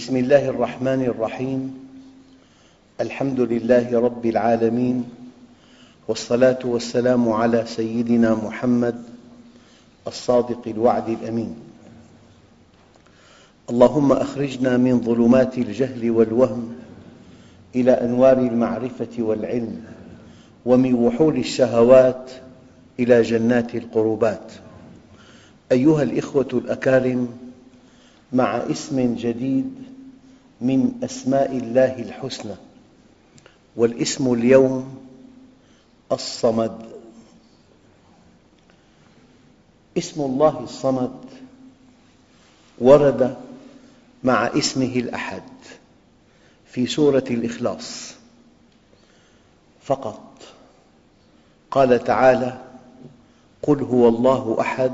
بسم الله الرحمن الرحيم. الحمد لله رب العالمين والصلاة والسلام على سيدنا محمد الصادق الوعد الأمين. اللهم أخرجنا من ظلمات الجهل والوهم إلى أنوار المعرفة والعلم ومن وحول الشهوات إلى جنات القربات. أيها الإخوة الأكارم مع اسم جديد من أسماء الله الحسنى والاسم اليوم الصمد. اسم الله الصمد ورد مع اسمه الأحد في سورة الإخلاص. فقط قال تعالى قل هو الله أحد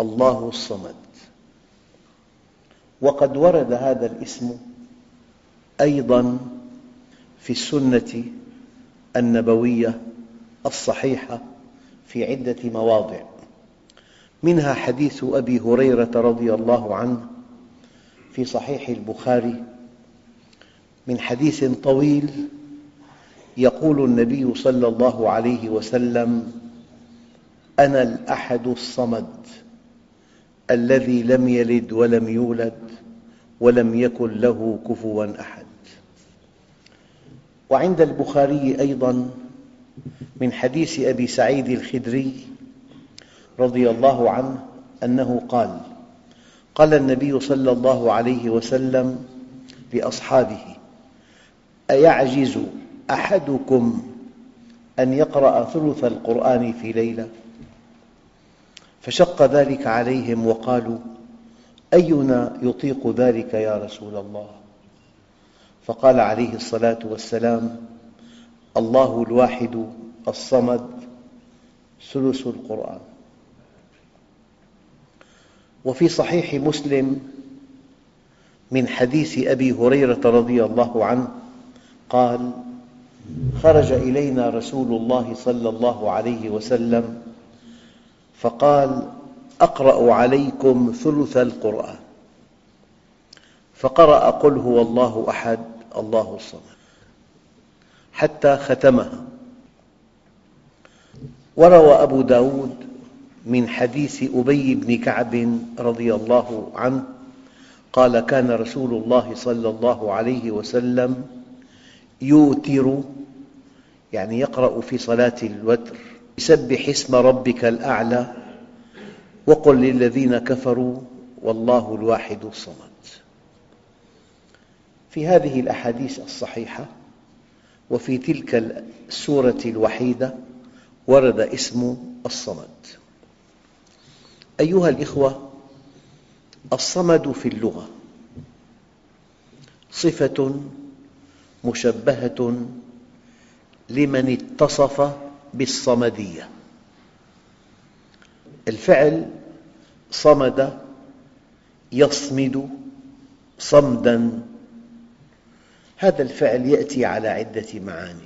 الله الصمد. وقد ورد هذا الاسم أيضا في السنة النبوية الصحيحة في عدة مواضع. منها حديث أبي هريرة رضي الله عنه في صحيح البخاري من حديث طويل يقول النبي صلى الله عليه وسلم أنا الأحد الصمد. الذي لم يلد ولم يولد ولم يكن له كفوا أحد. وعند البخاري أيضا من حديث أبي سعيد الخدري رضي الله عنه أنه قال قال النبي صلى الله عليه وسلم لأصحابه أيعجز أحدكم أن يقرأ ثلث القرآن في ليلة؟ فشق ذلك عليهم وقالوا أينا يطيق ذلك يا رسول الله؟ فقال عليه الصلاة والسلام الله الواحد الصمد ثلث القرآن. وفي صحيح مسلم من حديث أبي هريرة رضي الله عنه قال خرج إلينا رسول الله صلى الله عليه وسلم فقال أقرأ عليكم ثلث القرآن. فقرأ قل هو الله أحد الله الصمد حتى ختمها. وروى أبو داود من حديث أبي بن كعب رضي الله عنه قال كان رسول الله صلى الله عليه وسلم يوتر يعني يقرأ في صلاة الوتر سبح اسم ربك الأعلى وقل للذين كفروا والله الواحد الصمد. في هذه الأحاديث الصحيحة وفي تلك السورة الوحيدة ورد اسم الصمد. أيها الأخوة الصمد في اللغة صفة مشبهة لمن اتصف بالصمدية. الفعل صمد يصمد صمدا. هذا الفعل يأتي على عدة معان.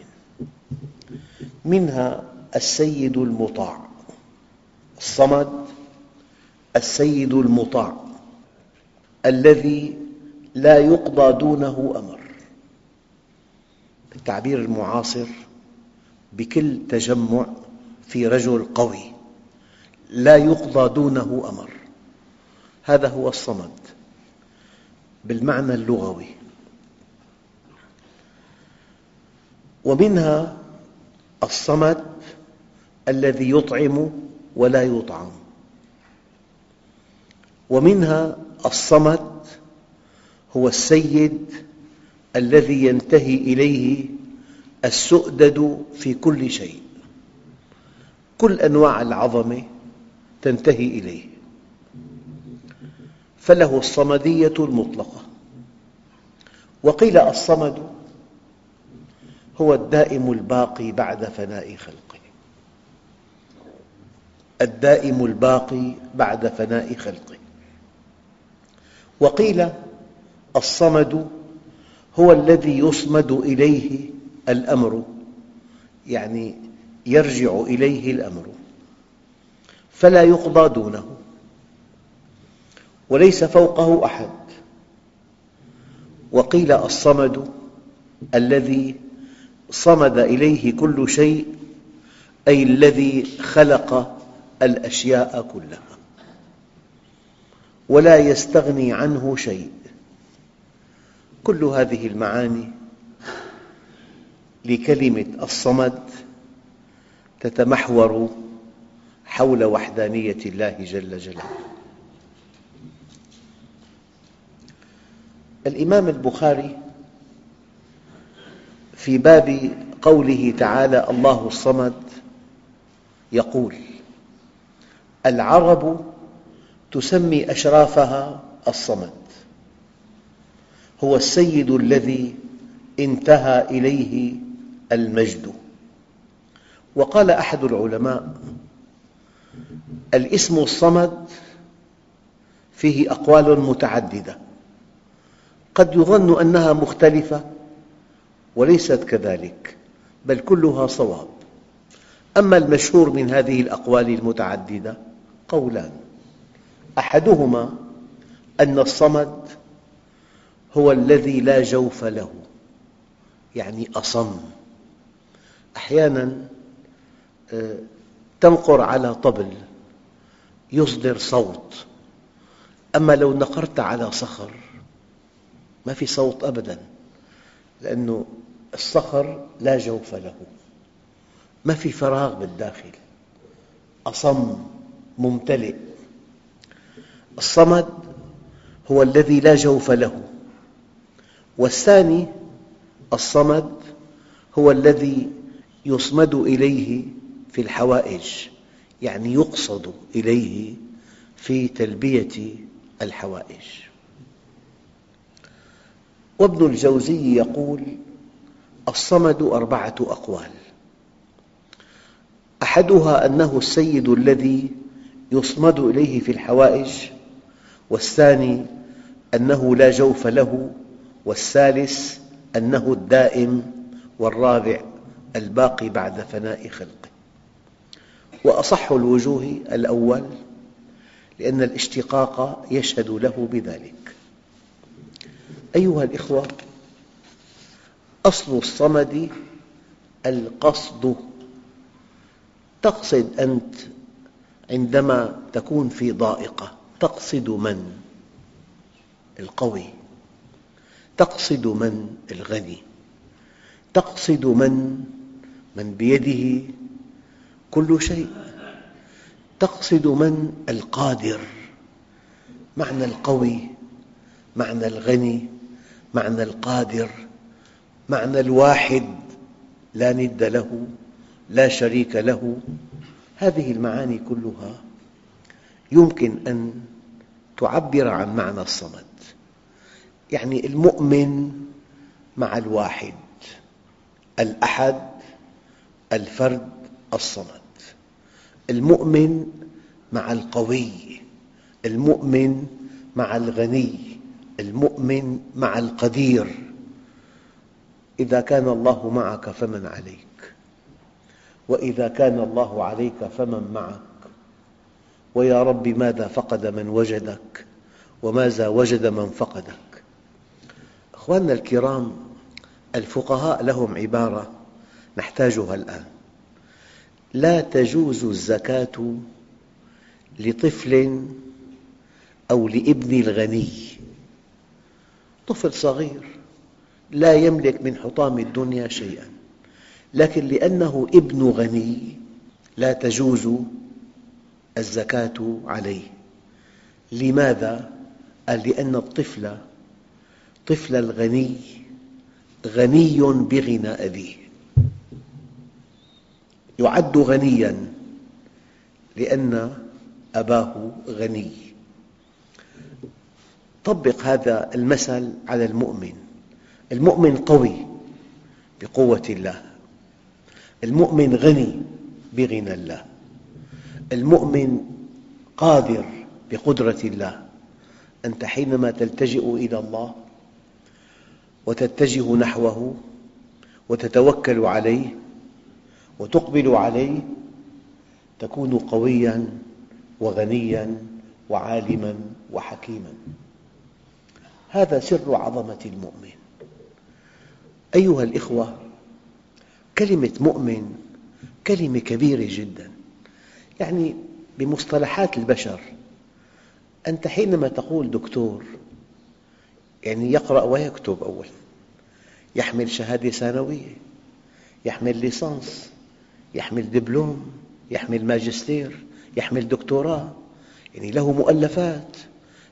منها السيد المطاع. الصمد السيد المطاع الذي لا يقضى دونه أمر. التعبير المعاصر بكل تجمع في رجل قوي لا يقضى دونه أمر. هذا هو الصمد بالمعنى اللغوي. ومنها الصمد الذي يطعم ولا يطعم. ومنها الصمد هو السيد الذي ينتهي إليه السؤدد في كل شيء. كل أنواع العظمة تنتهي إليه. فله الصمدية المطلقة. وقيل الصمد هو الدائم الباقي بعد فناء خلقه. الدائم الباقي بعد فناء خلقه. وقيل الصمد هو الذي يصمد إليه الأمر يعني يرجع إليه الأمر فلا يقضى دونه وليس فوقه أحد. وقيل الصمد الذي صمد إليه كل شيء أي الذي خلق الأشياء كلها ولا يستغني عنه شيء. كل هذه المعاني لكلمة الصمد تتمحور حول وحدانية الله جل جلاله. الإمام البخاري في باب قوله تعالى الله الصمد يقول العرب تسمي أشرافها الصمد هو السيد الذي انتهى إليه المجد. وقال أحد العلماء الاسم الصمد فيه أقوال متعددة. قد يظن أنها مختلفة وليست كذلك بل كلها صواب. أما المشهور من هذه الأقوال المتعددة قولان. أحدهما أن الصمد هو الذي لا جوف له يعني أصم. أحياناً آه، تنقر على طبل يصدر صوت. أما لو نقرت على صخر ما في صوت أبداً لأن الصخر لا جوف له. ما في فراغ بالداخل. أصم ممتلئ. الصمد هو الذي لا جوف له. والثاني الصمد هو الذي يصمد إليه في الحوائج يعني يقصد إليه في تلبية الحوائج. وابن الجوزي يقول الصمد أربعة أقوال. أحدها أنه السيد الذي يصمد إليه في الحوائج والثاني أنه لا جوف له والثالث أنه الدائم والرابع الباقي بعد فناء خلقه وأصح الوجوه الأول لأن الاشتقاق يشهد له بذلك أيها الأخوة أصل الصمد القصد تقصد أنت عندما تكون في ضائقة تقصد من؟ القوي تقصد من؟ الغني تقصد من؟ من بيده كل شيء تقصد من؟ القادر معنى القوي معنى الغني معنى القادر معنى الواحد لا ند له لا شريك له هذه المعاني كلها يمكن أن تعبر عن معنى الصمد يعني المؤمن مع الواحد الأحد الفرد الصمد. المؤمن مع القوي المؤمن مع الغني المؤمن مع القدير. إذا كان الله معك فمن عليك وإذا كان الله عليك فمن معك. ويا رب ماذا فقد من وجدك وماذا وجد من فقدك؟ أخواننا الكرام الفقهاء لهم عبارة نحتاجها الآن. لا تجوز الزكاة لطفل أو لابن الغني. طفل صغير لا يملك من حطام الدنيا شيئاً لكن لأنه ابن غني لا تجوز الزكاة عليه. لماذا؟ قال لأن الطفل طفل الغني غني بغنى أبيه يعد غنياً لأن أباه غني. طبق هذا المثل على المؤمن. المؤمن قوي بقوة الله. المؤمن غني بغنى الله. المؤمن قادر بقدرة الله. أنت حينما تلتجئ إلى الله وتتجه نحوه وتتوكل عليه وتقبل عليه تكون قوياً وغنياً وعالماً وحكيماً. هذا سر عظمة المؤمن. أيها الأخوة كلمة مؤمن كلمة كبيرة جداً. يعني بمصطلحات البشر أنت حينما تقول دكتور يعني يقرأ ويكتب أولاً يحمل شهادة ثانوية يحمل ليسانس. يحمل دبلوم يحمل ماجستير يحمل دكتوراه. يعني له مؤلفات.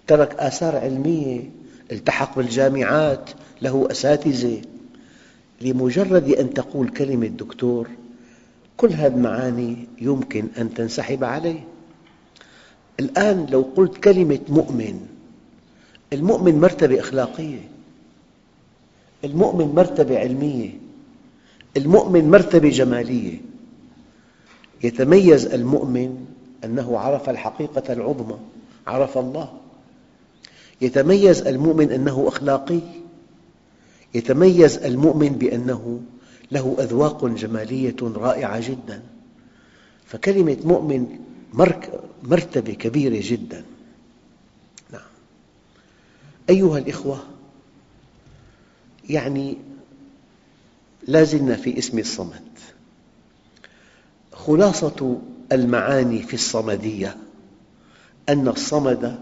ترك آثار علمية التحق بالجامعات له أساتذة. لمجرد أن تقول كلمة دكتور كل هذه المعاني يمكن أن تنسحب عليه. الآن لو قلت كلمة مؤمن المؤمن مرتبة أخلاقية. المؤمن مرتبة علمية. المؤمن مرتبة جمالية. يتميز المؤمن أنه عرف الحقيقة العظمى عرف الله. يتميز المؤمن أنه أخلاقي. يتميز المؤمن بأنه له أذواق جمالية رائعة جدا. فكلمة مؤمن مرتبة كبيرة جدا. نعم. أيها الأخوة يعني لا زلنا في اسم الصمد. خلاصة المعاني في الصمدية أن الصمد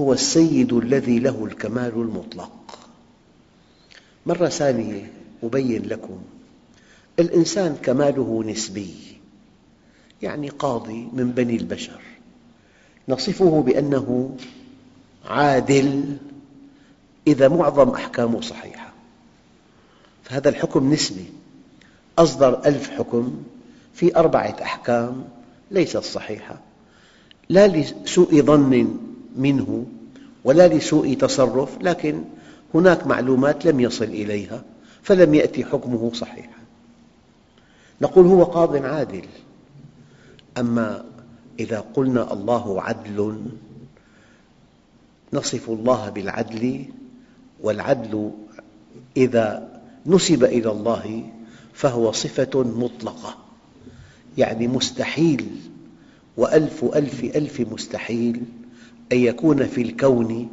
هو السيد الذي له الكمال المطلق. مرة ثانية أبين لكم الإنسان كماله نسبي يعني قاضي من بني البشر. نصفه بأنه عادل إذا معظم أحكامه صحيحة. فهذا الحكم نسبي أصدر ألف حكم في أربعة أحكام ليست صحيحة. لا لسوء ظن منه ولا لسوء تصرف لكن هناك معلومات لم يصل إليها فلم يأتي حكمه صحيحا. نقول هو قاض عادل. أما إذا قلنا الله عدل نصف الله بالعدل والعدل إذا نسب إلى الله فهو صفة مطلقة. يعني مستحيل وألف ألف ألف مستحيل أن يكون في الكون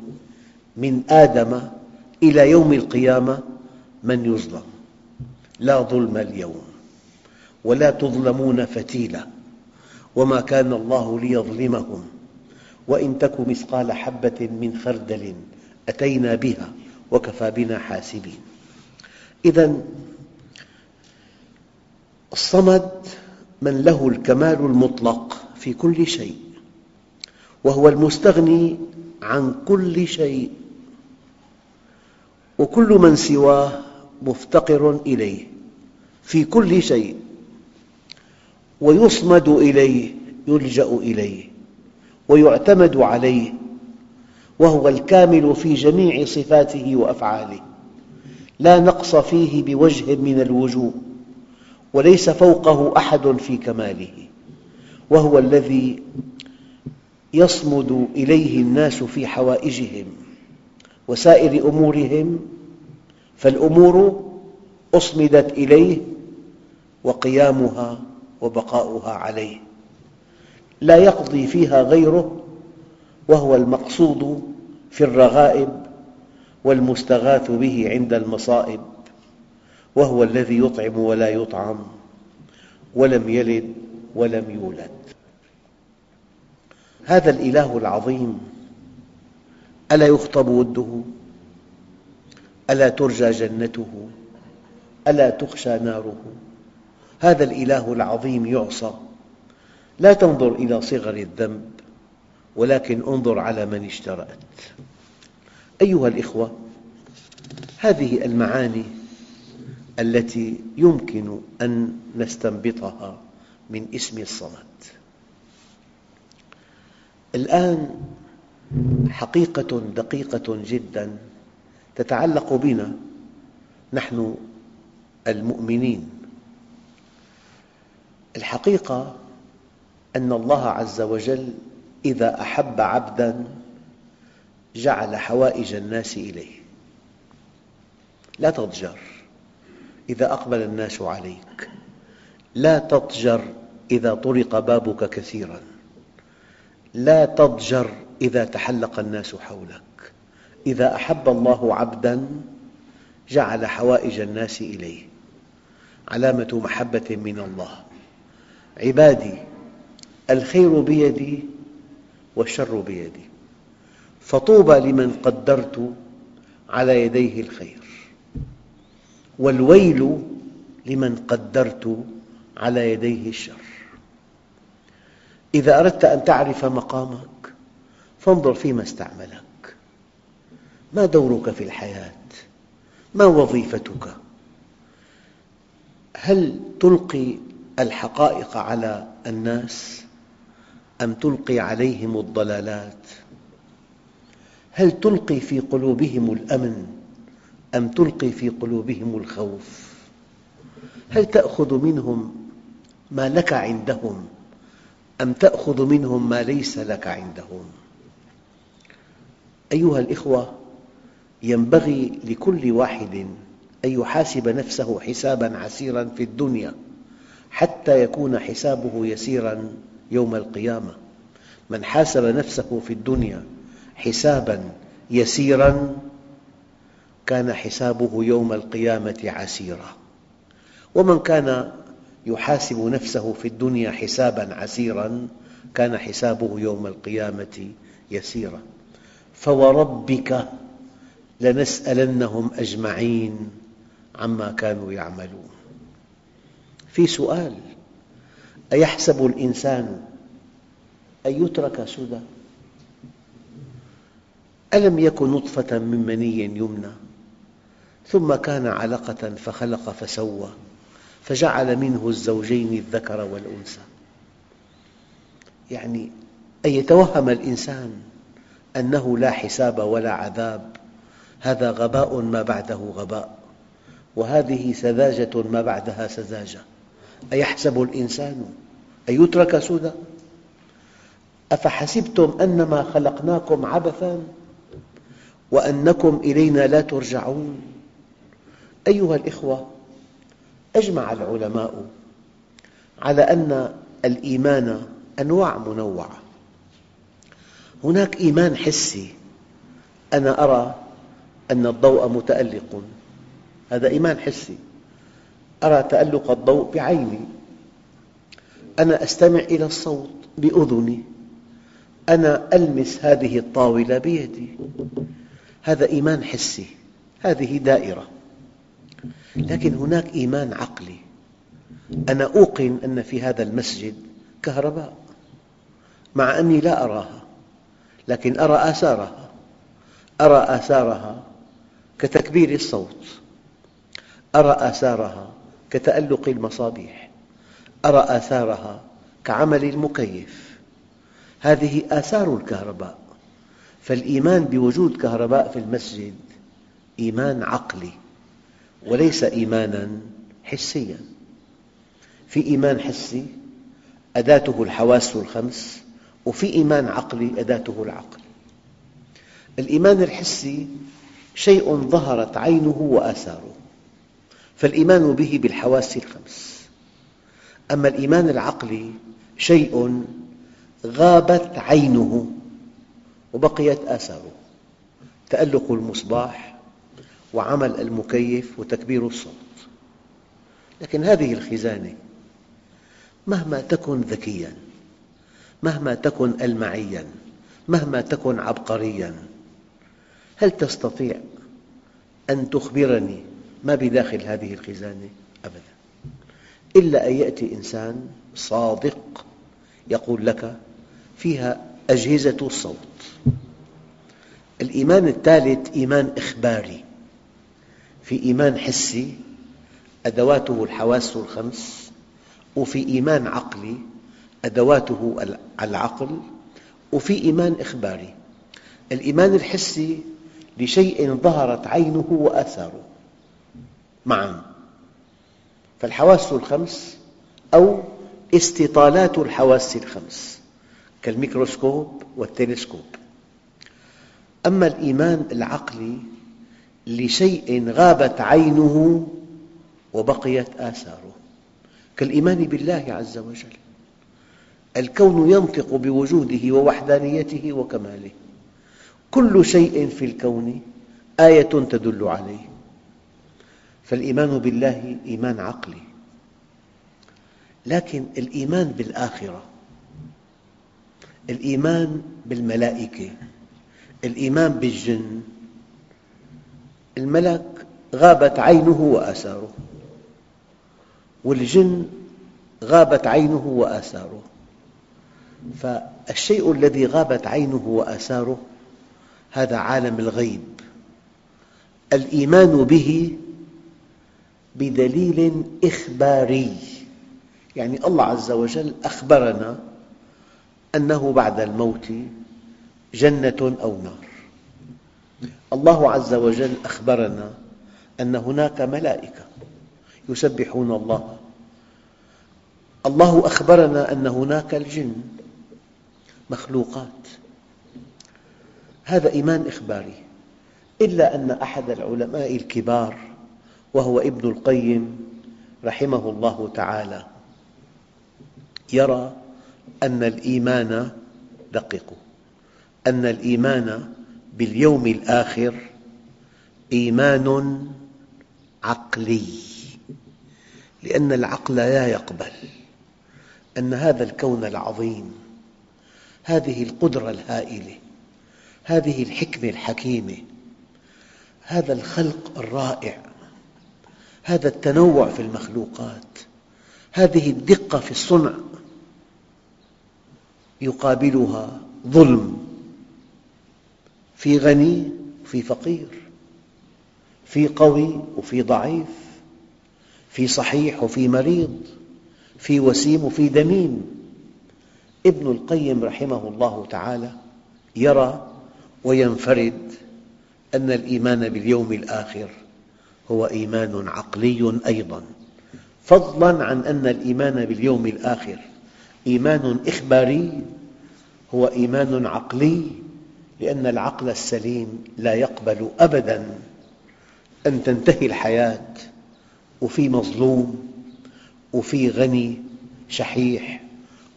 من آدم إلى يوم القيامة من يظلم. لا ظلم اليوم ولا تظلمون فتيلا. وما كان الله ليظلمهم وإن تك مثقال حبة من خردل أتينا بها وكفى بنا حاسبين. إذا الصمد من له الكمال المطلق في كل شيء وهو المستغني عن كل شيء وكل من سواه مفتقر إليه في كل شيء ويصمد إليه يلجأ إليه ويعتمد عليه وهو الكامل في جميع صفاته وأفعاله. لا نقص فيه بوجه من الوجوه. وليس فوقه أحد في كماله وهو الذي يصمد إليه الناس في حوائجهم وسائر أمورهم فالأمور أصمدت إليه وقيامها وبقاؤها عليه. لا يقضي فيها غيره وهو المقصود في الرغائب والمستغاث به عند المصائب. وهو الذي يطعم ولا يطعم ولم يلد ولم يولد. هذا الإله العظيم ألا يخطب وده؟ ألا ترجى جنته؟ ألا تخشى ناره؟ هذا الإله العظيم يعصى. لا تنظر إلى صغر الذنب ولكن انظر على من اشترأت. أيها الأخوة هذه المعاني التي يمكن أن نستنبطها من اسم الصمد. الآن حقيقة دقيقة جدا تتعلق بنا نحن المؤمنين. الحقيقة أن الله عز وجل إذا أحب عبداً جعل حوائج الناس إليه. لا تضجر. إذا أقبل الناس عليك. لا تضجر إذا طرق بابك كثيراً. لا تضجر إذا تحلق الناس حولك. إذا أحب الله عبداً جعل حوائج الناس إليه. علامة محبة من الله. عبادي الخير بيدي والشر بيدي. فطوبى لمن قدرت على يديه الخير. والويل لمن قدرت على يديه الشر. إذا أردت أن تعرف مقامك فانظر فيما استعملك. ما دورك في الحياة؟ ما وظيفتك؟ هل تلقي الحقائق على الناس؟ أم تلقي عليهم الضلالات؟ هل تلقي في قلوبهم الأمن؟ أم تلقي في قلوبهم الخوف؟ هل تأخذ منهم ما لك عندهم أم تأخذ منهم ما ليس لك عندهم؟ أيها الأخوة ينبغي لكل واحد أن يحاسب نفسه حساباً عسيراً في الدنيا حتى يكون حسابه يسيراً يوم القيامة. من حاسب نفسه في الدنيا حساباً يسيراً كان حسابه يوم القيامة عسيرا. ومن كان يحاسب نفسه في الدنيا حساباً عسيراً كان حسابه يوم القيامة يسيرا. فوربك لنسألنهم أجمعين عما كانوا يعملون. في سؤال أيحسب الإنسان أن يترك سدى؟ ألم يكن نطفة من مني يمنى؟ ثم كان علقة فخلق فسوى فجعل منه الزوجين الذكر والأنثى. يعني أن يتوهم الإنسان أنه لا حساب ولا عذاب هذا غباء ما بعده غباء وهذه سذاجة ما بعدها سذاجة. أيحسب الإنسان؟ أن يترك سدى أفحسبتم أنما خلقناكم عبثاً وأنكم إلينا لا ترجعون؟ أيها الأخوة أجمع العلماء على أن الإيمان أنواع منوعة. هناك إيمان حسي. أنا أرى أن الضوء متألق. هذا إيمان حسي. أرى تألق الضوء بعيني. أنا أستمع إلى الصوت بأذني. أنا ألمس هذه الطاولة بيدي. هذا إيمان حسي. هذه دائرة. لكن هناك إيمان عقلي. أنا أوقن أن في هذا المسجد كهرباء مع أني لا أراها لكن أرى آثارها. أرى آثارها كتكبير الصوت. أرى آثارها كتألق المصابيح. أرى آثارها كعمل المكيف. هذه آثار الكهرباء. فالإيمان بوجود كهرباء في المسجد إيمان عقلي. وليس إيمانا حسيا. في إيمان حسي أداته الحواس الخمس وفي إيمان عقلي أداته العقل. الإيمان الحسي شيء ظهرت عينه وآثاره فالإيمان به بالحواس الخمس. أما الإيمان العقلي شيء غابت عينه وبقيت آثاره. تألق المصباح وعمل المكيف وتكبير الصوت لكن هذه الخزانة مهما تكن ذكياً مهما تكن ألمعياً مهما تكن عبقرياً هل تستطيع أن تخبرني ما بداخل هذه الخزانة؟ أبداً. إلا أن يأتي إنسان صادق يقول لك فيها أجهزة الصوت. الإيمان الثالث إيمان إخباري. في إيمان حسي أدواته الحواس الخمس وفي إيمان عقلي أدواته العقل وفي إيمان إخباري. الإيمان الحسي لشيء ظهرت عينه وآثاره معا. فالحواس الخمس أو استطالات الحواس الخمس كالميكروسكوب والتلسكوب. أما الإيمان العقلي لشيء غابت عينه وبقيت آثاره. كالإيمان بالله عز وجل. الكون ينطق بوجوده ووحدانيته وكماله. كل شيء في الكون آية تدل عليه. فالإيمان بالله إيمان عقلي. لكن الإيمان بالآخرة الإيمان بالملائكة الإيمان بالجن الملك غابت عينه وآثاره. والجن غابت عينه وآثاره. فالشيء الذي غابت عينه وآثاره هذا عالم الغيب. الإيمان به بدليل إخباري. يعني الله عز وجل أخبرنا أنه بعد الموت جنة أو نار. الله عز وجل أخبرنا أن هناك ملائكة يسبحون الله. الله أخبرنا أن هناك الجن مخلوقات. هذا إيمان إخباري. إلا أن أحد العلماء الكبار وهو ابن القيم رحمه الله تعالى يرى أن الإيمان دققوا أن الإيمان باليوم الآخر إيمان عقلي لأن العقل لا يقبل أن هذا الكون العظيم هذه القدرة الهائلة هذه الحكمة الحكيمة هذا الخلق الرائع هذا التنوع في المخلوقات هذه الدقة في الصنع يقابلها ظلم في غني وفي فقير في قوي وفي ضعيف في صحيح وفي مريض في وسيم وفي دميم. ابن القيم رحمه الله تعالى يرى وينفرد أن الإيمان باليوم الآخر هو إيمان عقلي أيضا. فضلا عن أن الإيمان باليوم الآخر إيمان إخباري هو إيمان عقلي لأن العقل السليم لا يقبل أبداً أن تنتهي الحياة وفي مظلوم وفي غني شحيح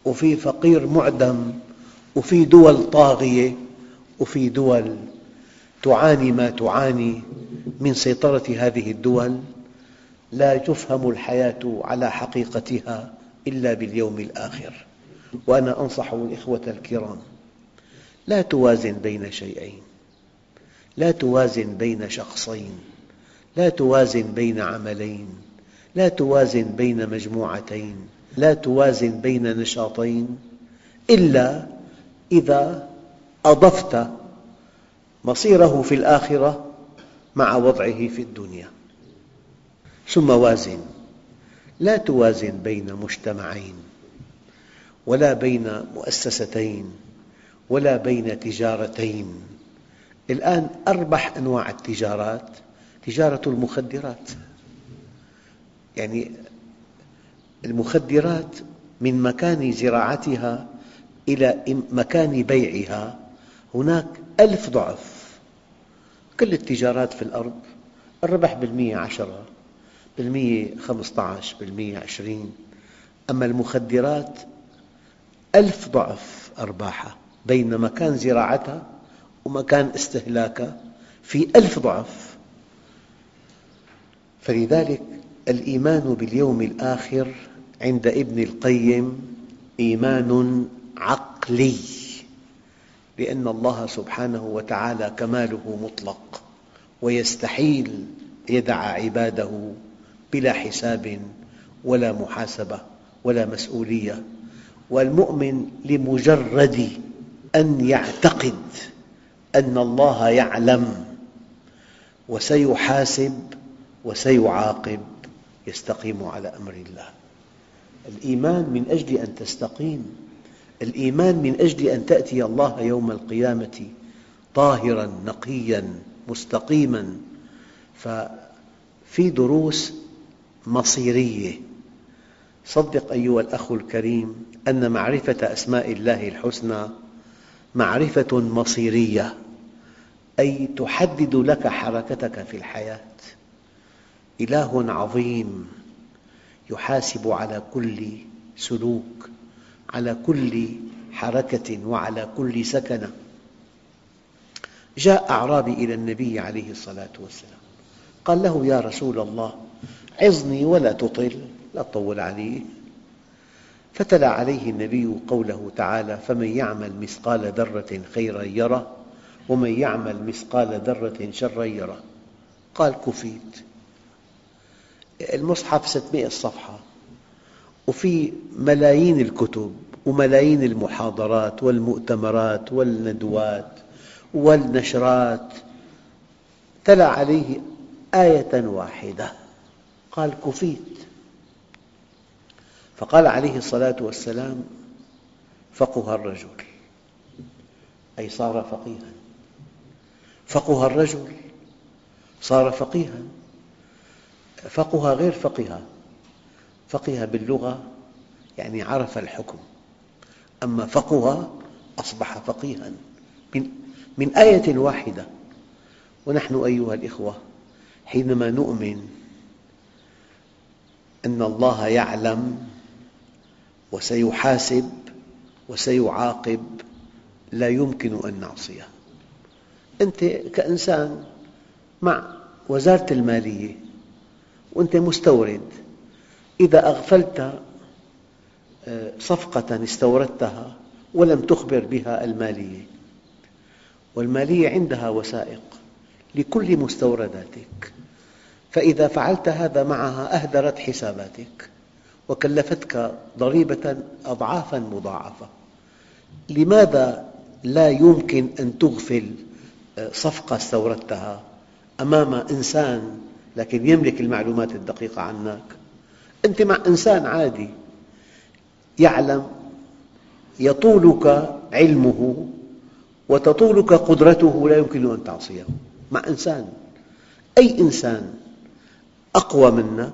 وفي فقير معدم وفي دول طاغية وفي دول تعاني ما تعاني من سيطرة هذه الدول لا تفهم الحياة على حقيقتها إلا باليوم الآخر. وأنا أنصح الإخوة الكرام لا توازن بين شيئين. لا توازن بين شخصين. لا توازن بين عملين. لا توازن بين مجموعتين. لا توازن بين نشاطين. إلا إذا أضفت مصيره في الآخرة مع وضعه في الدنيا. ثم وازن. لا توازن بين مجتمعين ولا بين مؤسستين. ولا بين تجارتين. الآن أربح أنواع التجارات تجارة المخدرات. يعني المخدرات من مكان زراعتها إلى مكان بيعها. هناك ألف ضعف. كل التجارات في الأرض الربح بالمئة عشرة بالمئة خمسة عشر بالمئة عشرين. أما المخدرات ألف ضعف أرباحها. بين مكان زراعتها ومكان استهلاكها في ألف ضعف. فلذلك الإيمان باليوم الآخر عند ابن القيم إيمان عقلي لأن الله سبحانه وتعالى كماله مطلق ويستحيل يدع عباده بلا حساب ولا محاسبة ولا مسؤولية. والمؤمن لمجرد أن يعتقد أن الله يعلم وسيحاسب وسيعاقب يستقيم على أمر الله. الإيمان من أجل أن تستقيم. الإيمان من أجل أن تأتي الله يوم القيامة طاهراً نقياً مستقيماً. ففي دروس مصيرية. صدق أيها الأخ الكريم أن معرفة أسماء الله الحسنى معرفة مصيرية أي تحدد لك حركتك في الحياة. إله عظيم يحاسب على كل سلوك على كل حركة وعلى كل سكنة. جاء أعرابي إلى النبي عليه الصلاة والسلام قال له يا رسول الله عظني ولا تطل لا تطول علي فتلا عليه النبي قوله تعالى فمن يعمل مثقال ذرة خيرا يره ومن يعمل مثقال ذرة شرا يره. قال كفيت. المصحف 600 صفحة وفي ملايين الكتب وملايين المحاضرات والمؤتمرات والندوات والنشرات تلا عليه آية واحدة. قال كفيت. فقال عليه الصلاة والسلام فقه الرجل. أي صار فقيها. فقه الرجل. صار فقيها. فقه غير فقه فقه باللغة. يعني عرف الحكم. أما فقه أصبح فقيها. من, من آية واحدة. ونحن أيها الإخوة حينما نؤمن أن الله يعلم وسيحاسب وسيعاقب لا يمكن أن نعصيه. أنت كإنسان مع وزارة المالية وأنت مستورد إذا أغفلت آه، صفقة استوردتها ولم تخبر بها المالية والمالية عندها وثائق لكل مستورداتك فإذا فعلت هذا معها أهدرت حساباتك. وكلفتك ضريبة أضعافا مضاعفة. لماذا لا يمكن أن تغفل صفقة استوردتها أمام إنسان لكن يملك المعلومات الدقيقة عنك؟ أنت مع إنسان عادي يعلم يطولك علمه وتطولك قدرته لا يمكن أن تعصيه. مع إنسان أي إنسان أقوى منك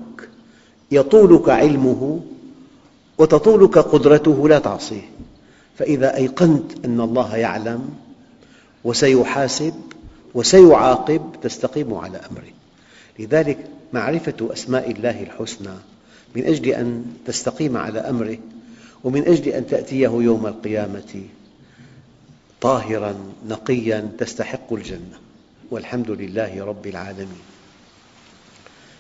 يطولك علمه وتطولك قدرته لا تعصيه. فإذا أيقنت أن الله يعلم وسيحاسب وسيعاقب تستقيم على أمره لذلك معرفة أسماء الله الحسنى من أجل أن تستقيم على أمره ومن أجل أن تأتيه يوم القيامة طاهراً نقياً تستحق الجنة. والحمد لله رب العالمين.